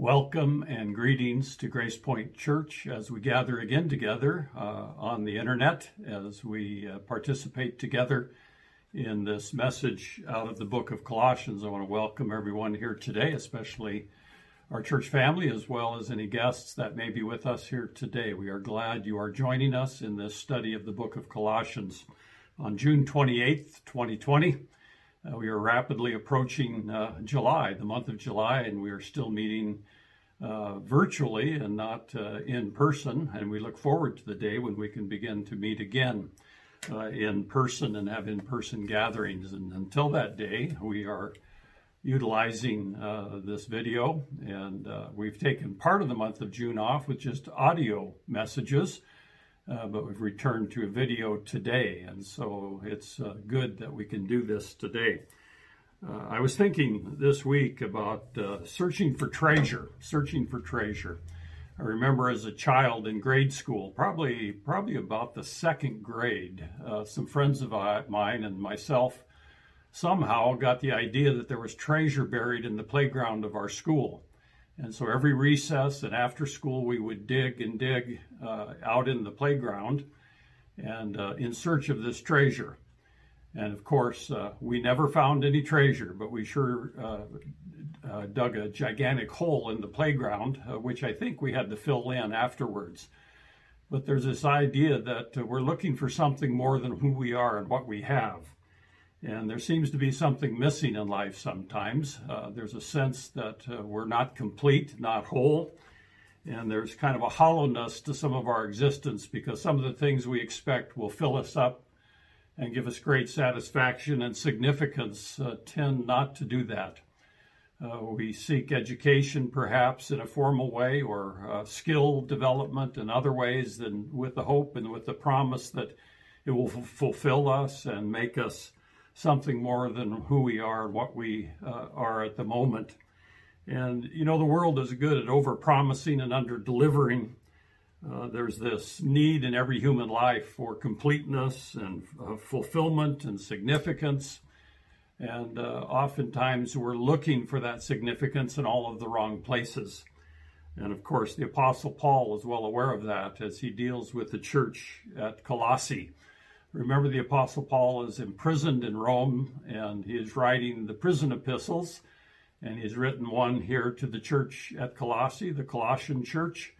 Welcome and greetings to Grace Point Church as we gather again together uh, on the internet as we uh, participate together in this message out of the book of Colossians. I want to welcome everyone here today, especially our church family, as well as any guests that may be with us here today. We are glad you are joining us in this study of the book of Colossians on June 28th, 2020. Uh, we are rapidly approaching uh, July, the month of July, and we are still meeting uh, virtually and not uh, in person. And we look forward to the day when we can begin to meet again uh, in person and have in person gatherings. And until that day, we are utilizing uh, this video, and we've taken part of the month of June off with just audio messages. Uh, but we've returned to a video today, and so it's uh, good that we can do this today. Uh, I was thinking this week about uh, searching for treasure, searching for treasure. I remember as a child in grade school, probably probably about the second grade, uh, some friends of mine and myself somehow got the idea that there was treasure buried in the playground of our school. And so every recess and after school, we would dig and dig uh, out in the playground and uh, in search of this treasure. And of course, uh, we never found any treasure, but we sure uh, uh, dug a gigantic hole in the playground, uh, which I think we had to fill in afterwards. But there's this idea that we're looking for something more than who we are and what we have. And there seems to be something missing in life sometimes. Uh, there's a sense that uh, we're not complete, not whole. And there's kind of a hollowness to some of our existence because some of the things we expect will fill us up and give us great satisfaction and significance uh, tend not to do that. Uh, we seek education perhaps in a formal way or uh, skill development in other ways than with the hope and with the promise that it will f- fulfill us and make us something more than who we are and what we uh, are at the moment. And you know, the world is good at over promising and under delivering. Uh, there's this need in every human life for completeness and uh, fulfillment and significance. And uh, oftentimes we're looking for that significance in all of the wrong places. And of course, the Apostle Paul is well aware of that as he deals with the church at Colossae Remember, the Apostle Paul is imprisoned in Rome and he is writing the prison epistles. And he's written one here to the church at Colossae, the Colossian church.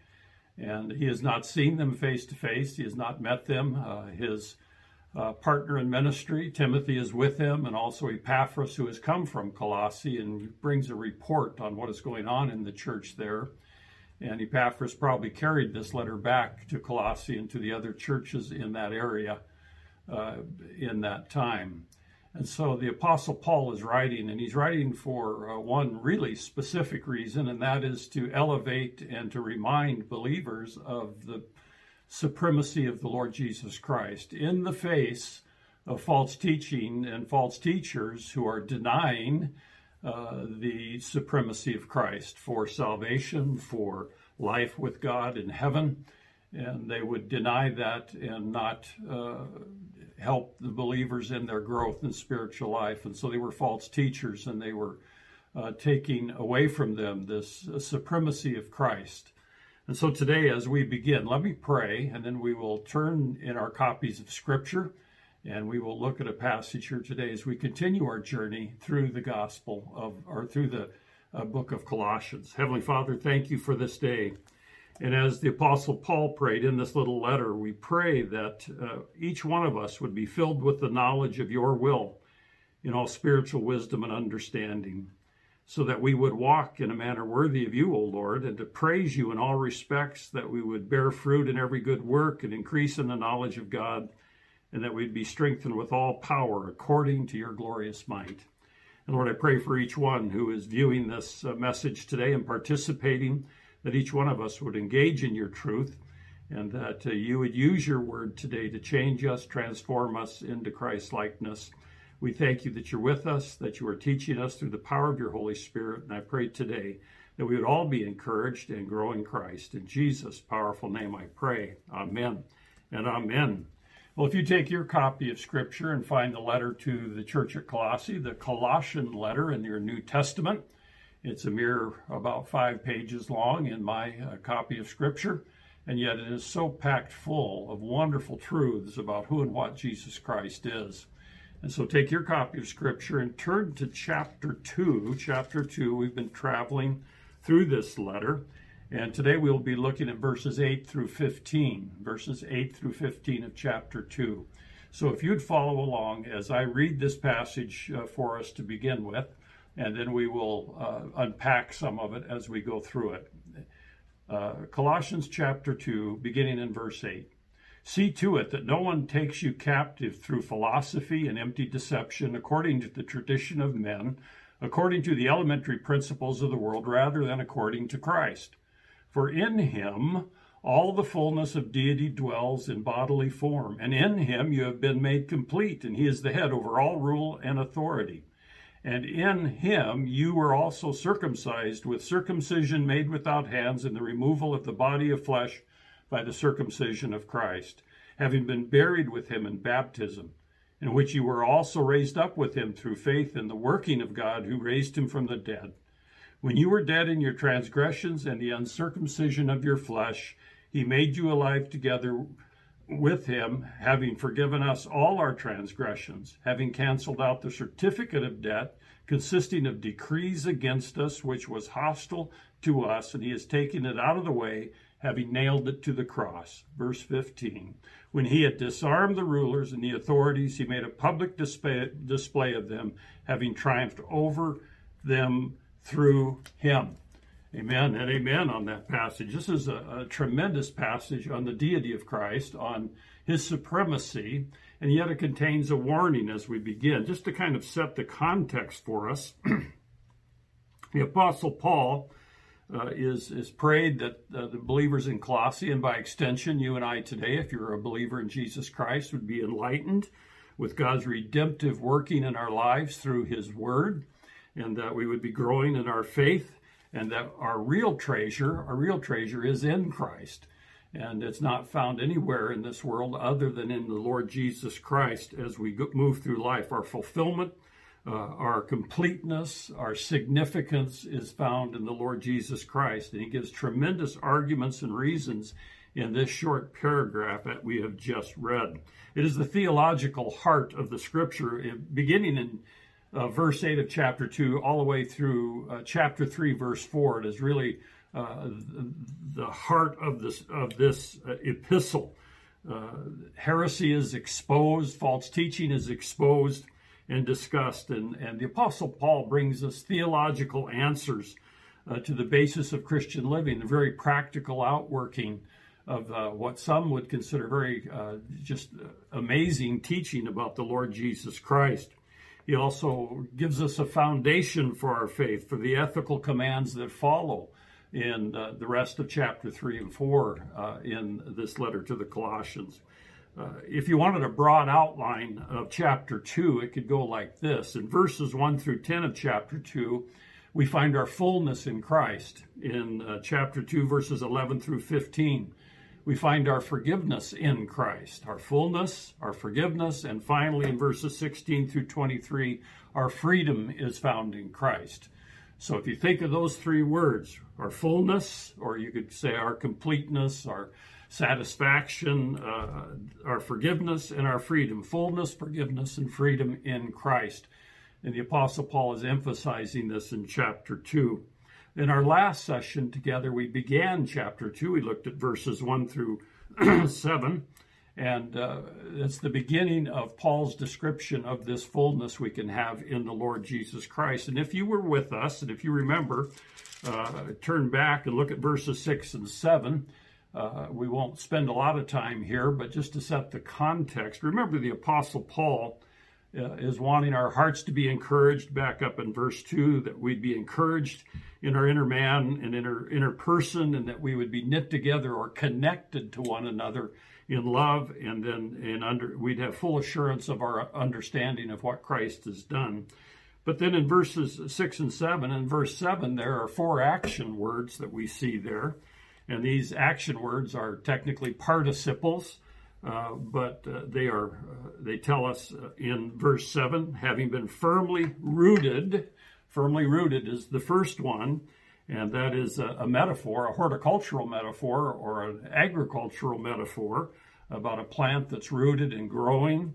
And he has not seen them face to face, he has not met them. Uh, his uh, partner in ministry, Timothy, is with him, and also Epaphras, who has come from Colossae and brings a report on what is going on in the church there. And Epaphras probably carried this letter back to Colossae and to the other churches in that area uh, in that time. And so the Apostle Paul is writing, and he's writing for uh, one really specific reason, and that is to elevate and to remind believers of the supremacy of the Lord Jesus Christ in the face of false teaching and false teachers who are denying uh, the supremacy of Christ for salvation, for life with God in heaven. And they would deny that and not uh, help the believers in their growth in spiritual life. And so they were false teachers and they were uh, taking away from them this uh, supremacy of Christ. And so today, as we begin, let me pray, and then we will turn in our copies of Scripture and we will look at a passage here today as we continue our journey through the gospel of, or through the uh, book of Colossians. Heavenly Father, thank you for this day. And as the Apostle Paul prayed in this little letter, we pray that uh, each one of us would be filled with the knowledge of your will in all spiritual wisdom and understanding, so that we would walk in a manner worthy of you, O Lord, and to praise you in all respects, that we would bear fruit in every good work and increase in the knowledge of God, and that we'd be strengthened with all power according to your glorious might. And Lord, I pray for each one who is viewing this uh, message today and participating that each one of us would engage in your truth and that uh, you would use your word today to change us, transform us into Christ likeness. We thank you that you're with us, that you are teaching us through the power of your Holy Spirit. And I pray today that we would all be encouraged and grow in Christ. In Jesus' powerful name I pray. Amen and amen. Well, if you take your copy of Scripture and find the letter to the church at Colossae, the Colossian letter in your New Testament, It's a mere about five pages long in my uh, copy of Scripture, and yet it is so packed full of wonderful truths about who and what Jesus Christ is. And so take your copy of Scripture and turn to chapter 2. Chapter 2, we've been traveling through this letter, and today we'll be looking at verses 8 through 15. Verses 8 through 15 of chapter 2. So if you'd follow along as I read this passage uh, for us to begin with, and then we will uh, unpack some of it as we go through it. Uh, Colossians chapter 2, beginning in verse 8. See to it that no one takes you captive through philosophy and empty deception, according to the tradition of men, according to the elementary principles of the world, rather than according to Christ. For in him all the fullness of deity dwells in bodily form, and in him you have been made complete, and he is the head over all rule and authority. And in him you were also circumcised with circumcision made without hands in the removal of the body of flesh by the circumcision of Christ, having been buried with him in baptism, in which you were also raised up with him through faith in the working of God who raised him from the dead. When you were dead in your transgressions and the uncircumcision of your flesh, he made you alive together with him, having forgiven us all our transgressions, having canceled out the certificate of debt consisting of decrees against us, which was hostile to us, and he has taken it out of the way, having nailed it to the cross. Verse 15. When he had disarmed the rulers and the authorities, he made a public display, display of them, having triumphed over them through him. Amen and amen on that passage. This is a, a, tremendous passage on the deity of Christ, on his supremacy, and yet it contains a warning as we begin, just to kind of set the context for us. the Apostle Paul uh, is, is prayed that uh, the believers in Colossae, and by extension, you and I today, if you're a believer in Jesus Christ, would be enlightened with God's redemptive working in our lives through his word, and that we would be growing in our faith and that our real treasure, our real treasure is in Christ. And it's not found anywhere in this world other than in the Lord Jesus Christ as we move through life. Our fulfillment, uh, our completeness, our significance is found in the Lord Jesus Christ. And he gives tremendous arguments and reasons in this short paragraph that we have just read. It is the theological heart of the scripture, beginning in uh, verse 8 of chapter 2 all the way through uh, chapter 3 verse 4 it is really uh, the heart of this of this uh, epistle. Uh, heresy is exposed false teaching is exposed and discussed. And, and the apostle paul brings us theological answers uh, to the basis of christian living the very practical outworking of what some would consider very just amazing teaching about the lord jesus christ he also gives us a foundation for our faith, for the ethical commands that follow in uh, the rest of chapter 3 and 4 uh, in this letter to the Colossians. Uh, if you wanted a broad outline of chapter 2, it could go like this. In verses 1 through 10 of chapter 2, we find our fullness in Christ. In uh, chapter 2, verses 11 through 15, we find our forgiveness in Christ, our fullness, our forgiveness, and finally in verses 16 through 23, our freedom is found in Christ. So if you think of those three words, our fullness, or you could say our completeness, our satisfaction, uh, our forgiveness, and our freedom fullness, forgiveness, and freedom in Christ. And the Apostle Paul is emphasizing this in chapter 2. In our last session together, we began chapter 2. We looked at verses 1 through 7. And uh, it's the beginning of Paul's description of this fullness we can have in the Lord Jesus Christ. And if you were with us, and if you remember, uh, turn back and look at verses 6 and 7. Uh, we won't spend a lot of time here, but just to set the context, remember the Apostle Paul uh, is wanting our hearts to be encouraged, back up in verse 2, that we'd be encouraged in our inner man and inner inner person, and that we would be knit together or connected to one another in love, and then and under we'd have full assurance of our understanding of what Christ has done. But then in verses six and seven, and verse seven, there are four action words that we see there, and these action words are technically participles. Uh, but uh, they are uh, they tell us uh, in verse 7 having been firmly rooted Firmly rooted is the first one, and that is a, a metaphor, a horticultural metaphor or an agricultural metaphor about a plant that's rooted and growing.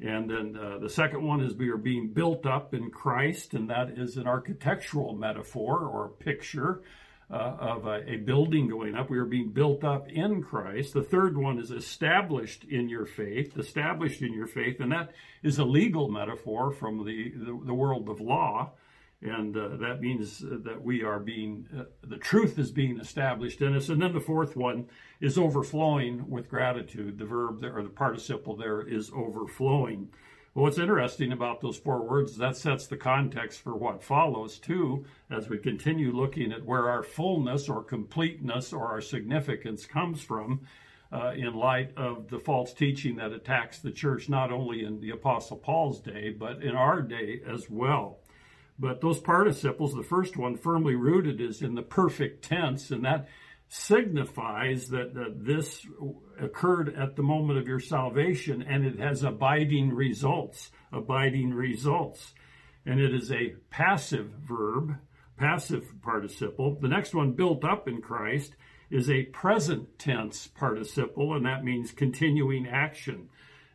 And then uh, the second one is we are being built up in Christ, and that is an architectural metaphor or picture uh, of a, a, building going up. We are being built up in Christ. The third one is established in your faith, established in your faith, and that is a legal metaphor from the, the, the world of law. And uh, that means that we are being, uh, the truth is being established in us. And then the fourth one is overflowing with gratitude. The verb there, or the participle there is overflowing. What's interesting about those four words is that sets the context for what follows, too, as we continue looking at where our fullness or completeness or our significance comes from uh, in light of the false teaching that attacks the church, not only in the Apostle Paul's day, but in our day as well. But those participles, the first one, firmly rooted, is in the perfect tense, and that signifies that, that this occurred at the moment of your salvation and it has abiding results. Abiding results. And it is a passive verb, passive participle. The next one, built up in Christ, is a present tense participle, and that means continuing action.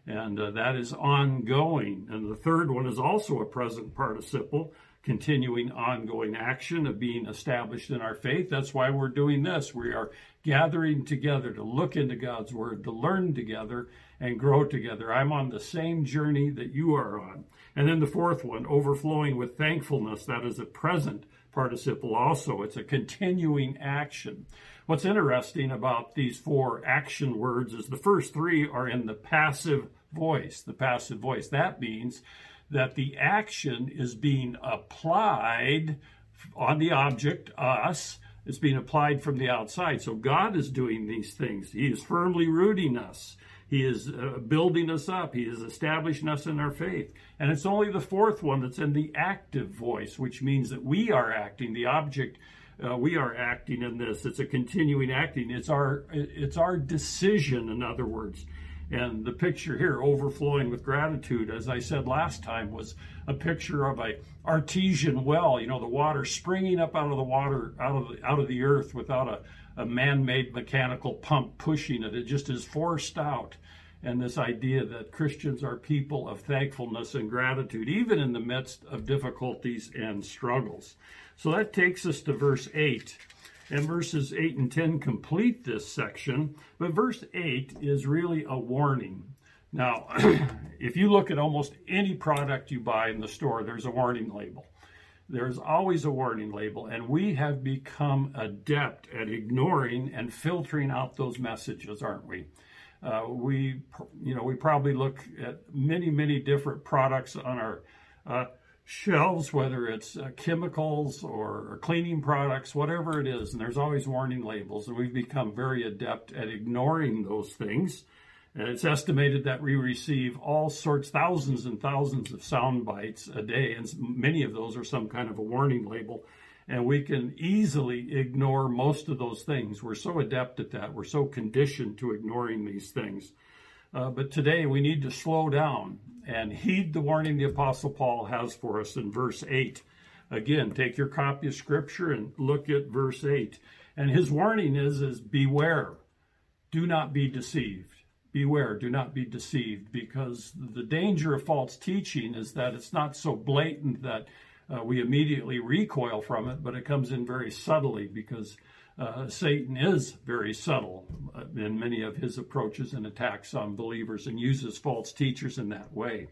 And uh, that is ongoing. And the third one is also a present participle, continuing ongoing action of being established in our faith. That's why we're doing this. We are gathering together to look into God's Word, to learn together and grow together. I'm on the same journey that you are on. And then the fourth one, overflowing with thankfulness. That is a present participle also. It's a continuing action. What's interesting about these four action words is the first three are in the passive voice. The passive voice. That means that the action is being applied on the object, us. It's being applied from the outside. So God is doing these things. He is firmly rooting us. He is uh, building us up. He is establishing us in our faith. And it's only the fourth one that's in the active voice, which means that we are acting. The object, uh, we are acting in this. It's a continuing acting. It's our, it's our decision, in other words. And the picture here, overflowing with gratitude, as I said last time, was a picture of a artesian well. You know, the water springing up out of the water, out of the, out of the earth, without a, a man-made mechanical pump pushing it. It just is forced out. And this idea that Christians are people of thankfulness and gratitude, even in the midst of difficulties and struggles. So that takes us to verse 8 and verses 8 and 10 complete this section, but verse 8 is really a warning. Now, if you look at almost any product you buy in the store, there's a warning label. There's always a warning label, and we have become adept at ignoring and filtering out those messages, aren't we? Uh, we, you know, we probably look at many, many different products on our uh, shelves, whether it's uh, chemicals or, cleaning products, whatever it is, and there's always warning labels, and we've become very adept at ignoring those things. And it's estimated that we receive all sorts, thousands and thousands of sound bites a day, and many of those are some kind of a warning label. And we can easily ignore most of those things. We're so adept at that. We're so conditioned to ignoring these things. Uh, but today we need to slow down and heed the warning the Apostle Paul has for us in verse 8. Again, take your copy of Scripture and look at verse 8. And his warning is, is beware, do not be deceived. Beware, do not be deceived, because the danger of false teaching is that it's not so blatant that uh, we immediately recoil from it, but it comes in very subtly because uh, Satan is very subtle in many of his approaches and attacks on believers and uses false teachers in that way.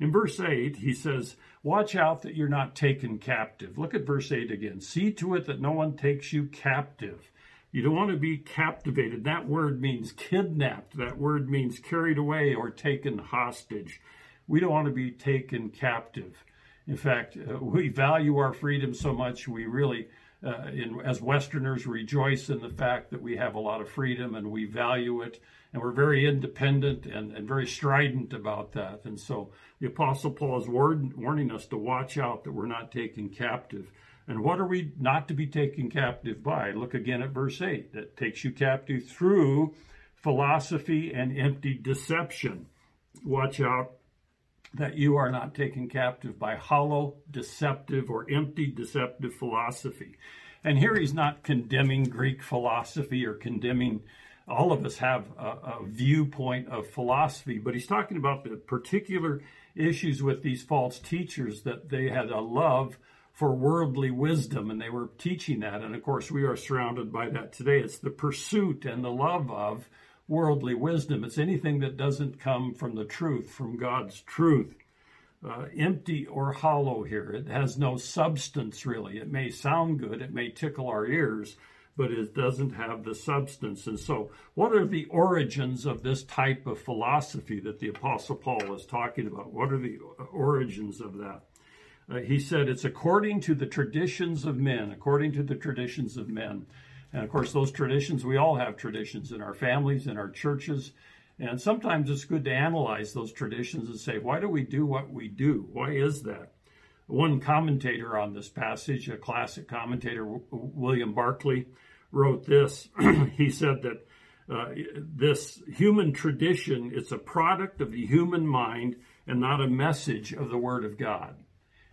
In verse 8, he says, Watch out that you're not taken captive. Look at verse 8 again. See to it that no one takes you captive. You don't want to be captivated. That word means kidnapped. That word means carried away or taken hostage. We don't want to be taken captive. In fact, uh, we value our freedom so much, we really uh, in, as Westerners, rejoice in the fact that we have a lot of freedom and we value it. And we're very independent and, and very strident about that. And so the Apostle Paul is warn, warning us to watch out that we're not taken captive. And what are we not to be taken captive by? Look again at verse 8. That takes you captive through philosophy and empty deception. Watch out that you are not taken captive by hollow, deceptive, or empty, deceptive philosophy. And here he's not condemning Greek philosophy or condemning, all of us have a, a viewpoint of philosophy, but he's talking about the particular issues with these false teachers that they had a love for worldly wisdom and they were teaching that. And of course, we are surrounded by that today. It's the pursuit and the love of worldly wisdom. It's anything that doesn't come from the truth, from God's truth. Uh, empty or hollow here. It has no substance really. It may sound good, it may tickle our ears, but it doesn't have the substance. And so, what are the origins of this type of philosophy that the Apostle Paul is talking about? What are the origins of that? Uh, he said it's according to the traditions of men, according to the traditions of men. And of course, those traditions, we all have traditions in our families, in our churches. And sometimes it's good to analyze those traditions and say, why do we do what we do? Why is that? One commentator on this passage, a classic commentator, William Barclay, wrote this. he said that uh, this human tradition is a product of the human mind and not a message of the Word of God.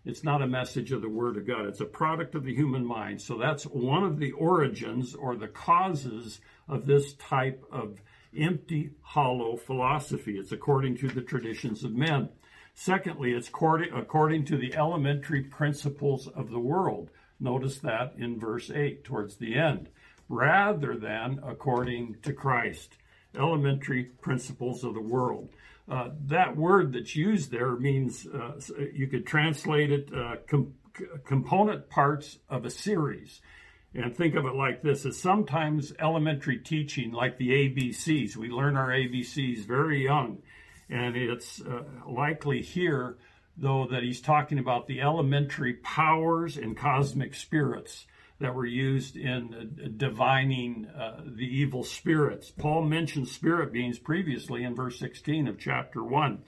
It's not a message of the Word of God. It's a product of the human mind. So that's one of the origins or the causes of this type of empty, hollow philosophy. It's according to the traditions of men. Secondly, it's according to the elementary principles of the world. Notice that in verse 8, towards the end, rather than according to Christ. Elementary principles of the world. Uh, that word that's used there means uh, you could translate it uh, com- component parts of a series. And think of it like this as sometimes elementary teaching, like the ABCs. We learn our ABCs very young. And it's uh, likely here, though, that he's talking about the elementary powers and cosmic spirits that were used in uh, divining uh, the evil spirits. Paul mentioned spirit beings previously in verse 16 of chapter 1,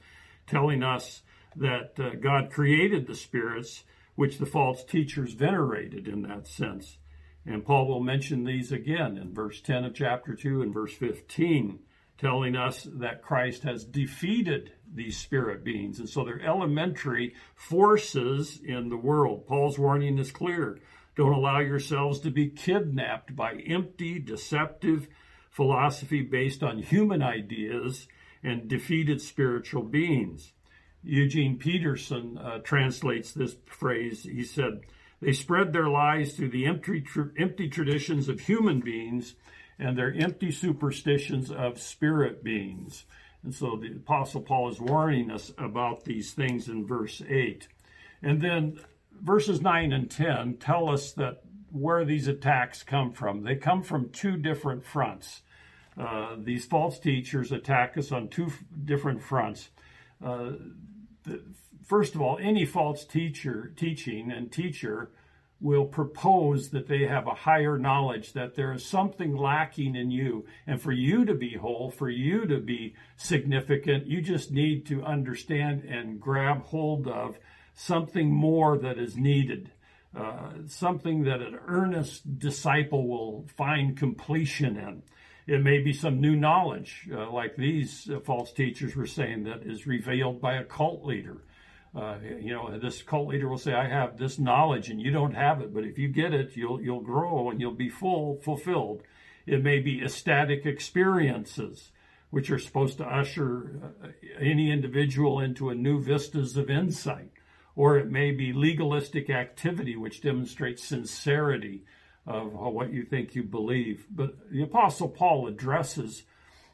telling us that uh, God created the spirits, which the false teachers venerated in that sense. And Paul will mention these again in verse 10 of chapter 2 and verse 15, telling us that Christ has defeated these spirit beings. And so they're elementary forces in the world. Paul's warning is clear don't allow yourselves to be kidnapped by empty, deceptive philosophy based on human ideas and defeated spiritual beings. Eugene Peterson uh, translates this phrase. He said, They spread their lies through the empty, tr- empty traditions of human beings and their empty superstitions of spirit beings. And so the Apostle Paul is warning us about these things in verse 8. And then verses 9 and 10 tell us that where these attacks come from. They come from two different fronts. Uh, these false teachers attack us on two f- different fronts. Uh, the, first of all, any false teacher, teaching and teacher will propose that they have a higher knowledge, that there is something lacking in you. And for you to be whole, for you to be significant, you just need to understand and grab hold of something more that is needed, uh, something that an earnest disciple will find completion in. It may be some new knowledge, uh, like these uh, false teachers were saying, that is revealed by a cult leader. Uh, you know, this cult leader will say, "I have this knowledge, and you don't have it. But if you get it, you'll you'll grow and you'll be full fulfilled." It may be ecstatic experiences, which are supposed to usher uh, any individual into a new vistas of insight or it may be legalistic activity which demonstrates sincerity of what you think you believe. But the Apostle Paul addresses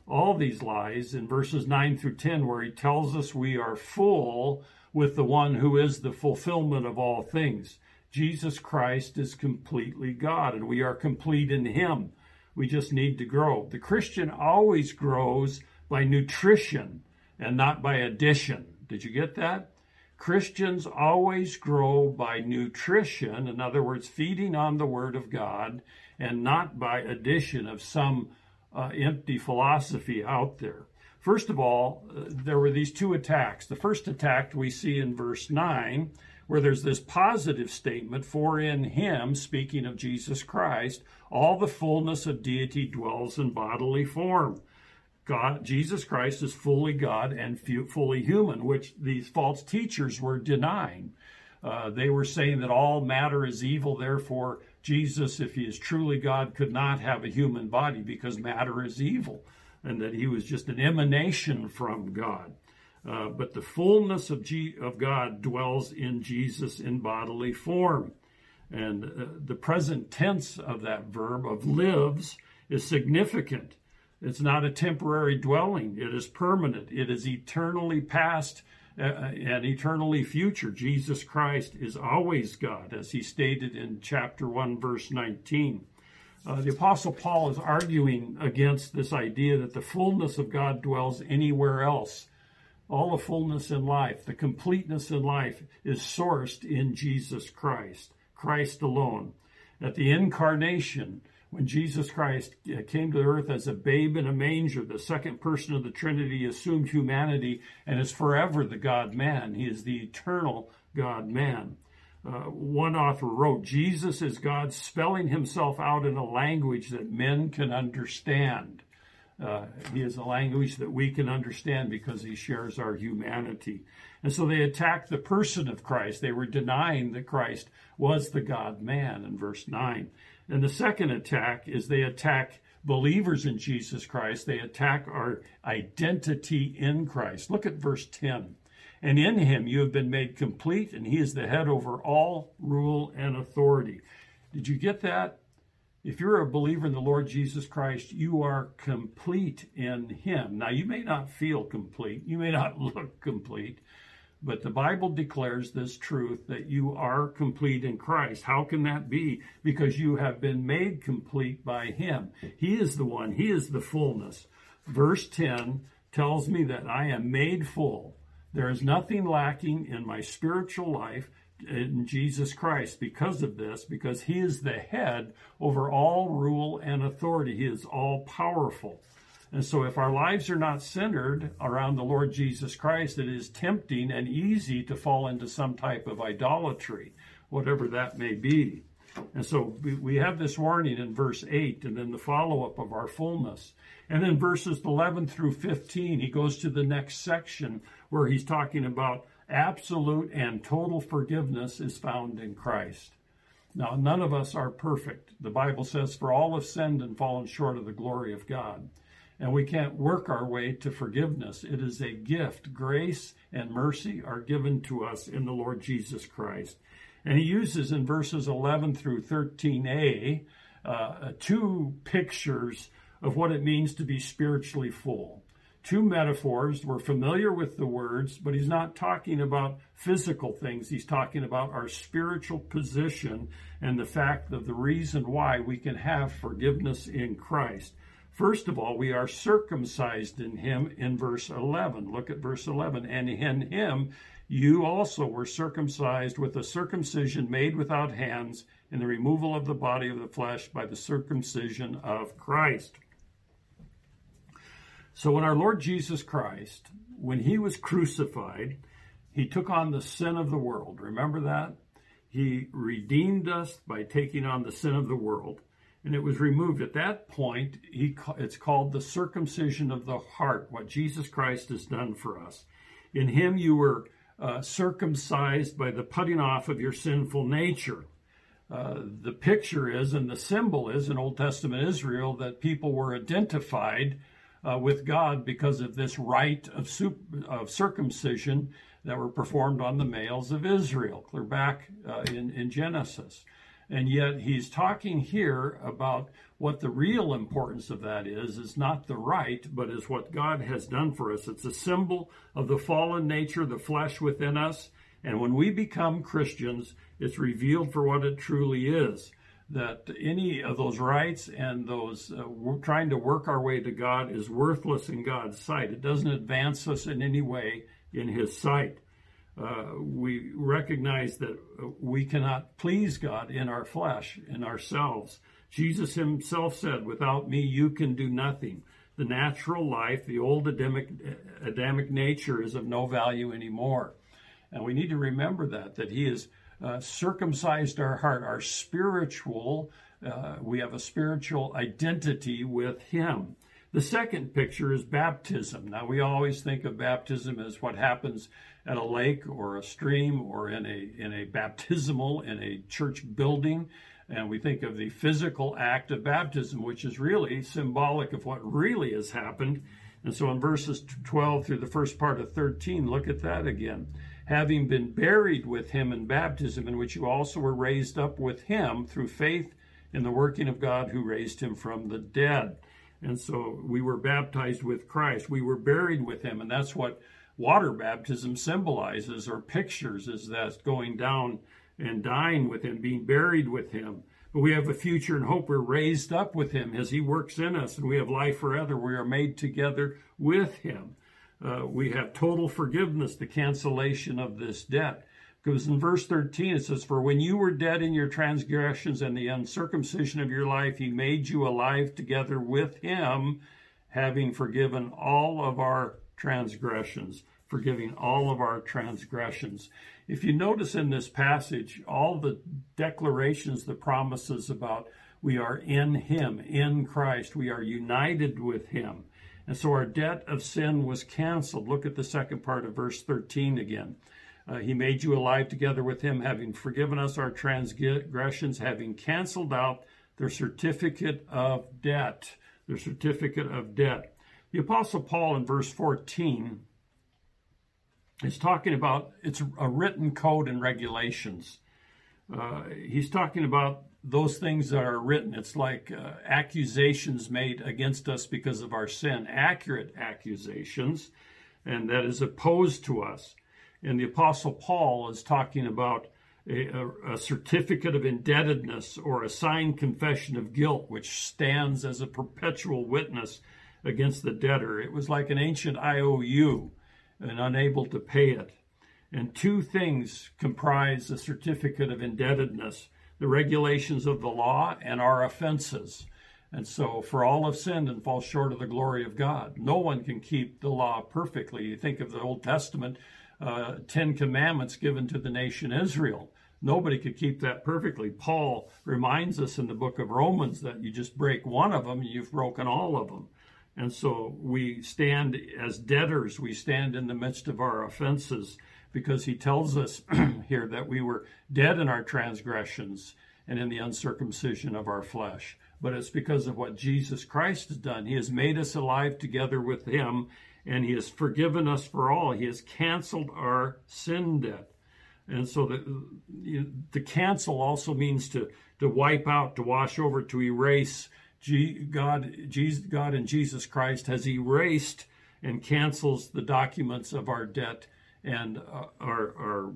all these lies in verses 9 through 10, where he tells us we are full with the one who is the fulfillment of all things. Jesus Christ is completely God, and we are complete in him. We just need to grow. The Christian always grows by nutrition and not by addition. Did you get that? Christians always grow by nutrition, in other words, feeding on the Word of God, and not by addition of some uh, empty philosophy out there. First of all, uh, there were these two attacks. The first attack we see in verse 9, where there's this positive statement, for in him, speaking of Jesus Christ, all the fullness of deity dwells in bodily form. God, Jesus Christ is fully God and fully human, which these false teachers were denying. Uh, they were saying that all matter is evil, therefore, Jesus, if he is truly God, could not have a human body because matter is evil, and that he was just an emanation from God. Uh, but the fullness of, G- of God dwells in Jesus in bodily form. And uh, the present tense of that verb, of lives, is significant. It's not a temporary dwelling, it is permanent, it is eternally past uh, uh, and eternally future. Jesus Christ is always God, as he stated in chapter 1, verse 19. Uh, the Apostle Paul is arguing against this idea that the fullness of God dwells anywhere else. All the fullness in life, the completeness in life, is sourced in Jesus Christ, Christ alone. At the incarnation, when Jesus Christ uh, came to earth as a babe in a manger, the second person of the Trinity assumed humanity and is forever the God man. He is the eternal God man. Uh, one author wrote, Jesus is God spelling himself out in a language that men can understand. Uh, he is a language that we can understand because he shares our humanity. And so they attacked the person of Christ. They were denying that Christ was the God man in verse 9. And the second attack is they attack believers in Jesus Christ. They attack our identity in Christ. Look at verse 10. And in him you have been made complete, and he is the head over all rule and authority. Did you get that? If you're a believer in the Lord Jesus Christ, you are complete in him. Now, you may not feel complete, you may not look complete, but the Bible declares this truth that you are complete in Christ. How can that be? Because you have been made complete by Him. He is the one, He is the fullness. Verse 10 tells me that I am made full. There is nothing lacking in my spiritual life in Jesus Christ because of this, because He is the head over all rule and authority. He is all powerful. And so, if our lives are not centered around the Lord Jesus Christ, it is tempting and easy to fall into some type of idolatry, whatever that may be. And so, we have this warning in verse 8, and then the follow up of our fullness. And then verses 11 through 15, he goes to the next section where he's talking about absolute and total forgiveness is found in Christ. Now, none of us are perfect. The Bible says, For all have sinned and fallen short of the glory of God and we can't work our way to forgiveness. It is a gift. Grace and mercy are given to us in the Lord Jesus Christ. And he uses in verses 11 through 13a uh, two pictures of what it means to be spiritually full. Two metaphors. We're familiar with the words, but he's not talking about physical things. He's talking about our spiritual position and the fact of the reason why we can have forgiveness in Christ. First of all, we are circumcised in him in verse 11. Look at verse 11. And in him you also were circumcised with a circumcision made without hands in the removal of the body of the flesh by the circumcision of Christ. So when our Lord Jesus Christ, when he was crucified, he took on the sin of the world. Remember that? He redeemed us by taking on the sin of the world and it was removed. At that point, he, it's called the circumcision of the heart, what Jesus Christ has done for us. In him you were uh, circumcised by the putting off of your sinful nature. Uh, the picture is, and the symbol is in Old Testament Israel, that people were identified uh, with God because of this rite of, of, circumcision that were performed on the males of Israel, clear back uh, in, in Genesis. And yet he's talking here about what the real importance of that is, is not the rite, but is what God has done for us. It's a symbol of the fallen nature, the flesh within us. And when we become Christians, it's revealed for what it truly is. That any of those rites and those uh, trying to work our way to God is worthless in God's sight. It doesn't advance us in any way in His sight uh, we recognize that we cannot please God in our flesh, in ourselves. Jesus himself said, Without me, you can do nothing. The natural life, the old Adamic, Adamic nature, is of no value anymore. And we need to remember that, that he has uh, circumcised our heart, our spiritual, uh, we have a spiritual identity with him. The second picture is baptism. Now, we always think of baptism as what happens at a lake or a stream or in a, in a baptismal, in a church building. And we think of the physical act of baptism, which is really symbolic of what really has happened. And so in verses 12 through the first part of 13, look at that again. Having been buried with him in baptism, in which you also were raised up with him through faith in the working of God who raised him from the dead. And so we were baptized with Christ. We were buried with him. And that's what water baptism symbolizes or pictures is that going down and dying with him, being buried with him. But we have a future and hope. We're raised up with him as he works in us, and we have life forever. We are made together with him. Uh, we have total forgiveness, the cancellation of this debt. Because in verse 13 it says, For when you were dead in your transgressions and the uncircumcision of your life, he made you alive together with him, having forgiven all of our transgressions. Forgiving all of our transgressions. If you notice in this passage, all the declarations, the promises about we are in him, in Christ, we are united with him. And so our debt of sin was canceled. Look at the second part of verse 13 again. Uh, he made you alive together with him, having forgiven us our transgressions, having canceled out their certificate of debt. Their certificate of debt. The Apostle Paul in verse 14 is talking about it's a written code and regulations. Uh, he's talking about those things that are written. It's like uh, accusations made against us because of our sin, accurate accusations, and that is opposed to us. And the Apostle Paul is talking about a, a, certificate of indebtedness or a signed confession of guilt, which stands as a perpetual witness against the debtor. It was like an ancient IOU and unable to pay it. And two things comprise a certificate of indebtedness the regulations of the law and our offenses. And so, for all have sinned and fall short of the glory of God. No one can keep the law perfectly. You think of the Old Testament, uh, Ten Commandments given to the nation Israel. Nobody could keep that perfectly. Paul reminds us in the book of Romans that you just break one of them, you've broken all of them. And so we stand as debtors, we stand in the midst of our offenses because he tells us here that we were dead in our transgressions and in the uncircumcision of our flesh. But it's because of what Jesus Christ has done. He has made us alive together with him and he has forgiven us for all. He has canceled our sin debt. And so the, to cancel also means to, to wipe out, to wash over, to erase. God, Jesus, God and Jesus Christ has erased and cancels the documents of our debt and uh, our, our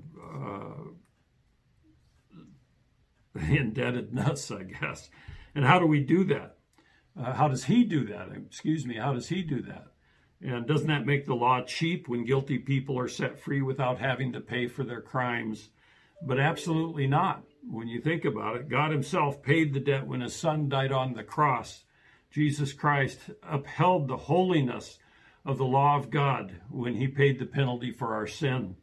uh, indebtedness, I guess. And how do we do that? Uh, how does he do that? Excuse me, how does he do that? And doesn't that make the law cheap when guilty people are set free without having to pay for their crimes? But absolutely not. When you think about it, God Himself paid the debt when His Son died on the cross. Jesus Christ upheld the holiness of the law of God when He paid the penalty for our sin.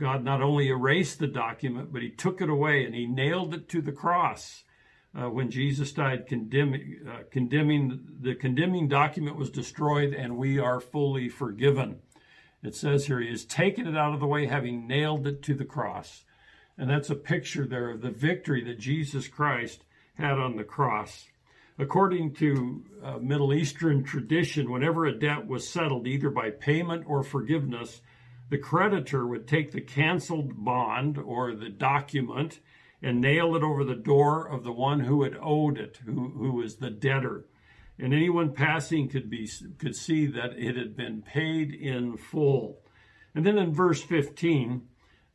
God not only erased the document, but He took it away and He nailed it to the cross uh, when Jesus died, condemning, uh, condemning the condemning document was destroyed, and we are fully forgiven. It says here, He has taken it out of the way, having nailed it to the cross. And that's a picture there of the victory that Jesus Christ had on the cross. According to uh, Middle Eastern tradition, whenever a debt was settled, either by payment or forgiveness, the creditor would take the canceled bond or the document and nail it over the door of the one who had owed it, who, who was the debtor. And anyone passing could be could see that it had been paid in full. And then in verse 15,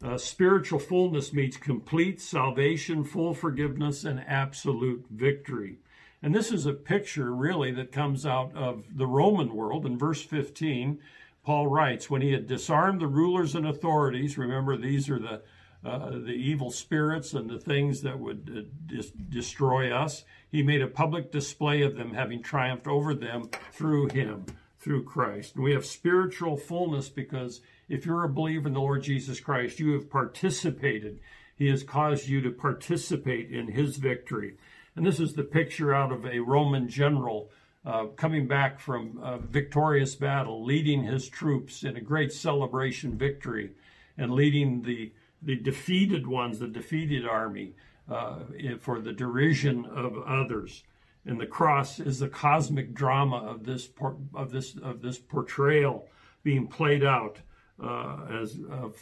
uh, spiritual fullness means complete salvation, full forgiveness, and absolute victory. And this is a picture really that comes out of the Roman world. In verse 15, Paul writes, When he had disarmed the rulers and authorities, remember these are the uh, the evil spirits and the things that would uh, dis- destroy us. He made a public display of them, having triumphed over them through him, through Christ. And we have spiritual fullness because if you're a believer in the Lord Jesus Christ, you have participated. He has caused you to participate in his victory. And this is the picture out of a Roman general uh, coming back from a victorious battle, leading his troops in a great celebration victory, and leading the, the defeated ones, the defeated army, uh, for the derision of others. And the cross is the cosmic drama of this of this of this portrayal being played out uh, as of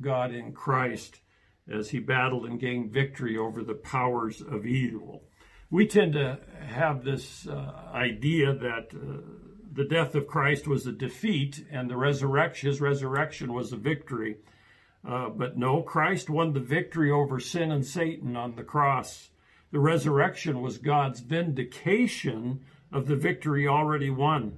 God in Christ as he battled and gained victory over the powers of evil. We tend to have this uh, idea that uh, the death of Christ was a defeat and the resurrection, his resurrection was a victory. Uh, but no, Christ won the victory over sin and Satan on the cross. The resurrection was God's vindication of the victory already won.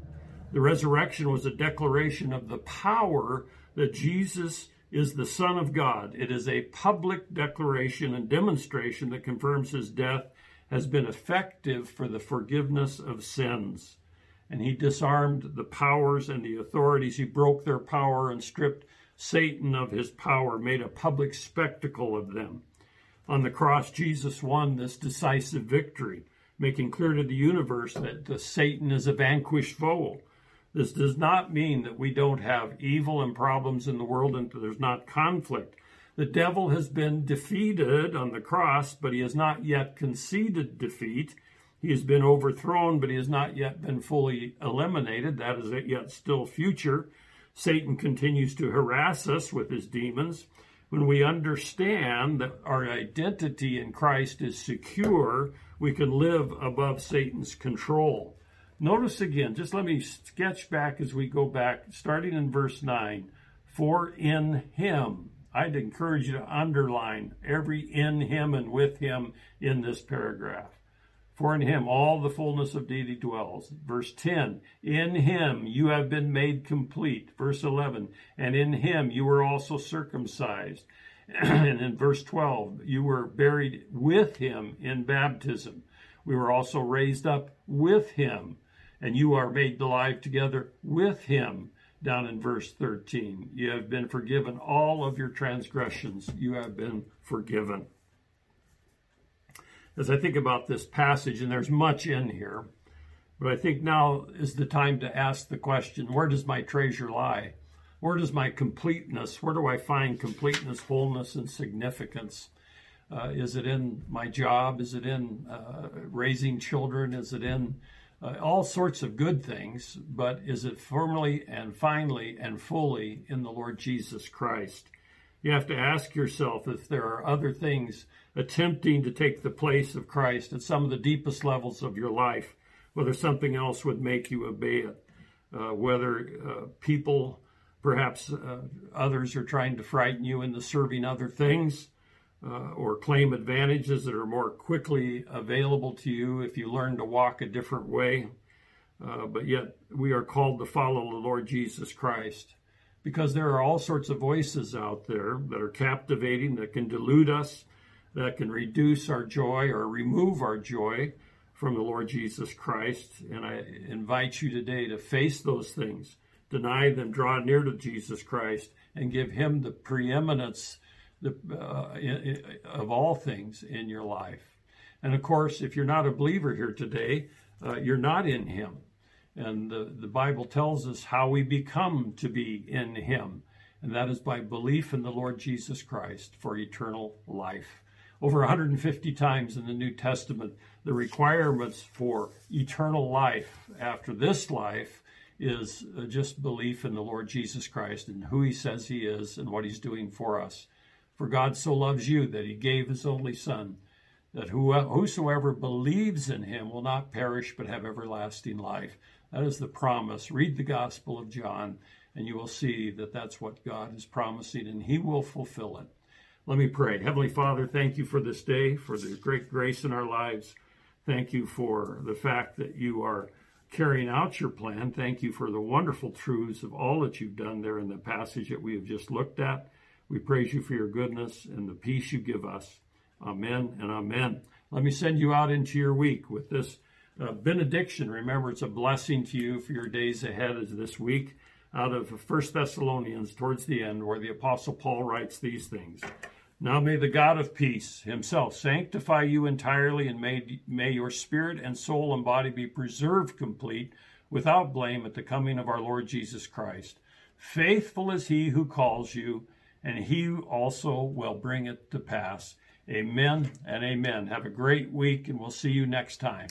The resurrection was a declaration of the power that Jesus is the Son of God. It is a public declaration and demonstration that confirms his death has been effective for the forgiveness of sins. And he disarmed the powers and the authorities. He broke their power and stripped Satan of his power, made a public spectacle of them. On the cross, Jesus won this decisive victory, making clear to the universe that Satan is a vanquished foe. This does not mean that we don't have evil and problems in the world and there's not conflict. The devil has been defeated on the cross, but he has not yet conceded defeat. He has been overthrown, but he has not yet been fully eliminated. That is yet still future. Satan continues to harass us with his demons. When we understand that our identity in Christ is secure, we can live above Satan's control. Notice again, just let me sketch back as we go back, starting in verse 9. For in him, I'd encourage you to underline every in him and with him in this paragraph. For in him all the fullness of deity dwells. Verse 10, in him you have been made complete. Verse 11, and in him you were also circumcised. and in verse 12, you were buried with him in baptism. We were also raised up with him and you are made alive together with him. Down in verse 13, you have been forgiven all of your transgressions. You have been forgiven. As I think about this passage, and there's much in here, but I think now is the time to ask the question where does my treasure lie? Where does my completeness, where do I find completeness, wholeness, and significance? Uh, is it in my job? Is it in uh, raising children? Is it in uh, all sorts of good things, but is it firmly and finally and fully in the Lord Jesus Christ? You have to ask yourself if there are other things attempting to take the place of Christ at some of the deepest levels of your life, whether something else would make you obey it, uh, whether uh, people, perhaps uh, others, are trying to frighten you into serving other things uh, or claim advantages that are more quickly available to you if you learn to walk a different way. Uh, but yet, we are called to follow the Lord Jesus Christ because there are all sorts of voices out there that are captivating, that can delude us, that can reduce our joy or remove our joy from the Lord Jesus Christ. And I invite you today to face those things, deny them, draw near to Jesus Christ, and give Him the preeminence the, uh, of all things in your life. And of course, if you're not a believer here today, uh, you're not in Him. And the, the Bible tells us how we become to be in Him, and that is by belief in the Lord Jesus Christ for eternal life. Over 150 times in the New Testament, the requirements for eternal life after this life is uh, just belief in the Lord Jesus Christ and who He says He is and what He's doing for us. For God so loves you that he gave his only Son, that whosoever believes in him will not perish but have everlasting life. That is the promise. Read the Gospel of John, and you will see that that's what God is promising, and he will fulfill it. Let me pray. Heavenly Father, thank you for this day, for the great grace in our lives. Thank you for the fact that you are carrying out your plan. Thank you for the wonderful truths of all that you've done there in the passage that we have just looked at. We praise you for your goodness and the peace you give us. Amen and amen. Let me send you out into your week with this uh, benediction. Remember, it's a blessing to you for your days ahead as this week out of First Thessalonians towards the end, where the Apostle Paul writes these things. Now may the God of peace himself sanctify you entirely, and may, may your spirit and soul and body be preserved complete without blame at the coming of our Lord Jesus Christ. Faithful is he who calls you, and he also will bring it to pass. Amen and amen. Have a great week, and we'll see you next time.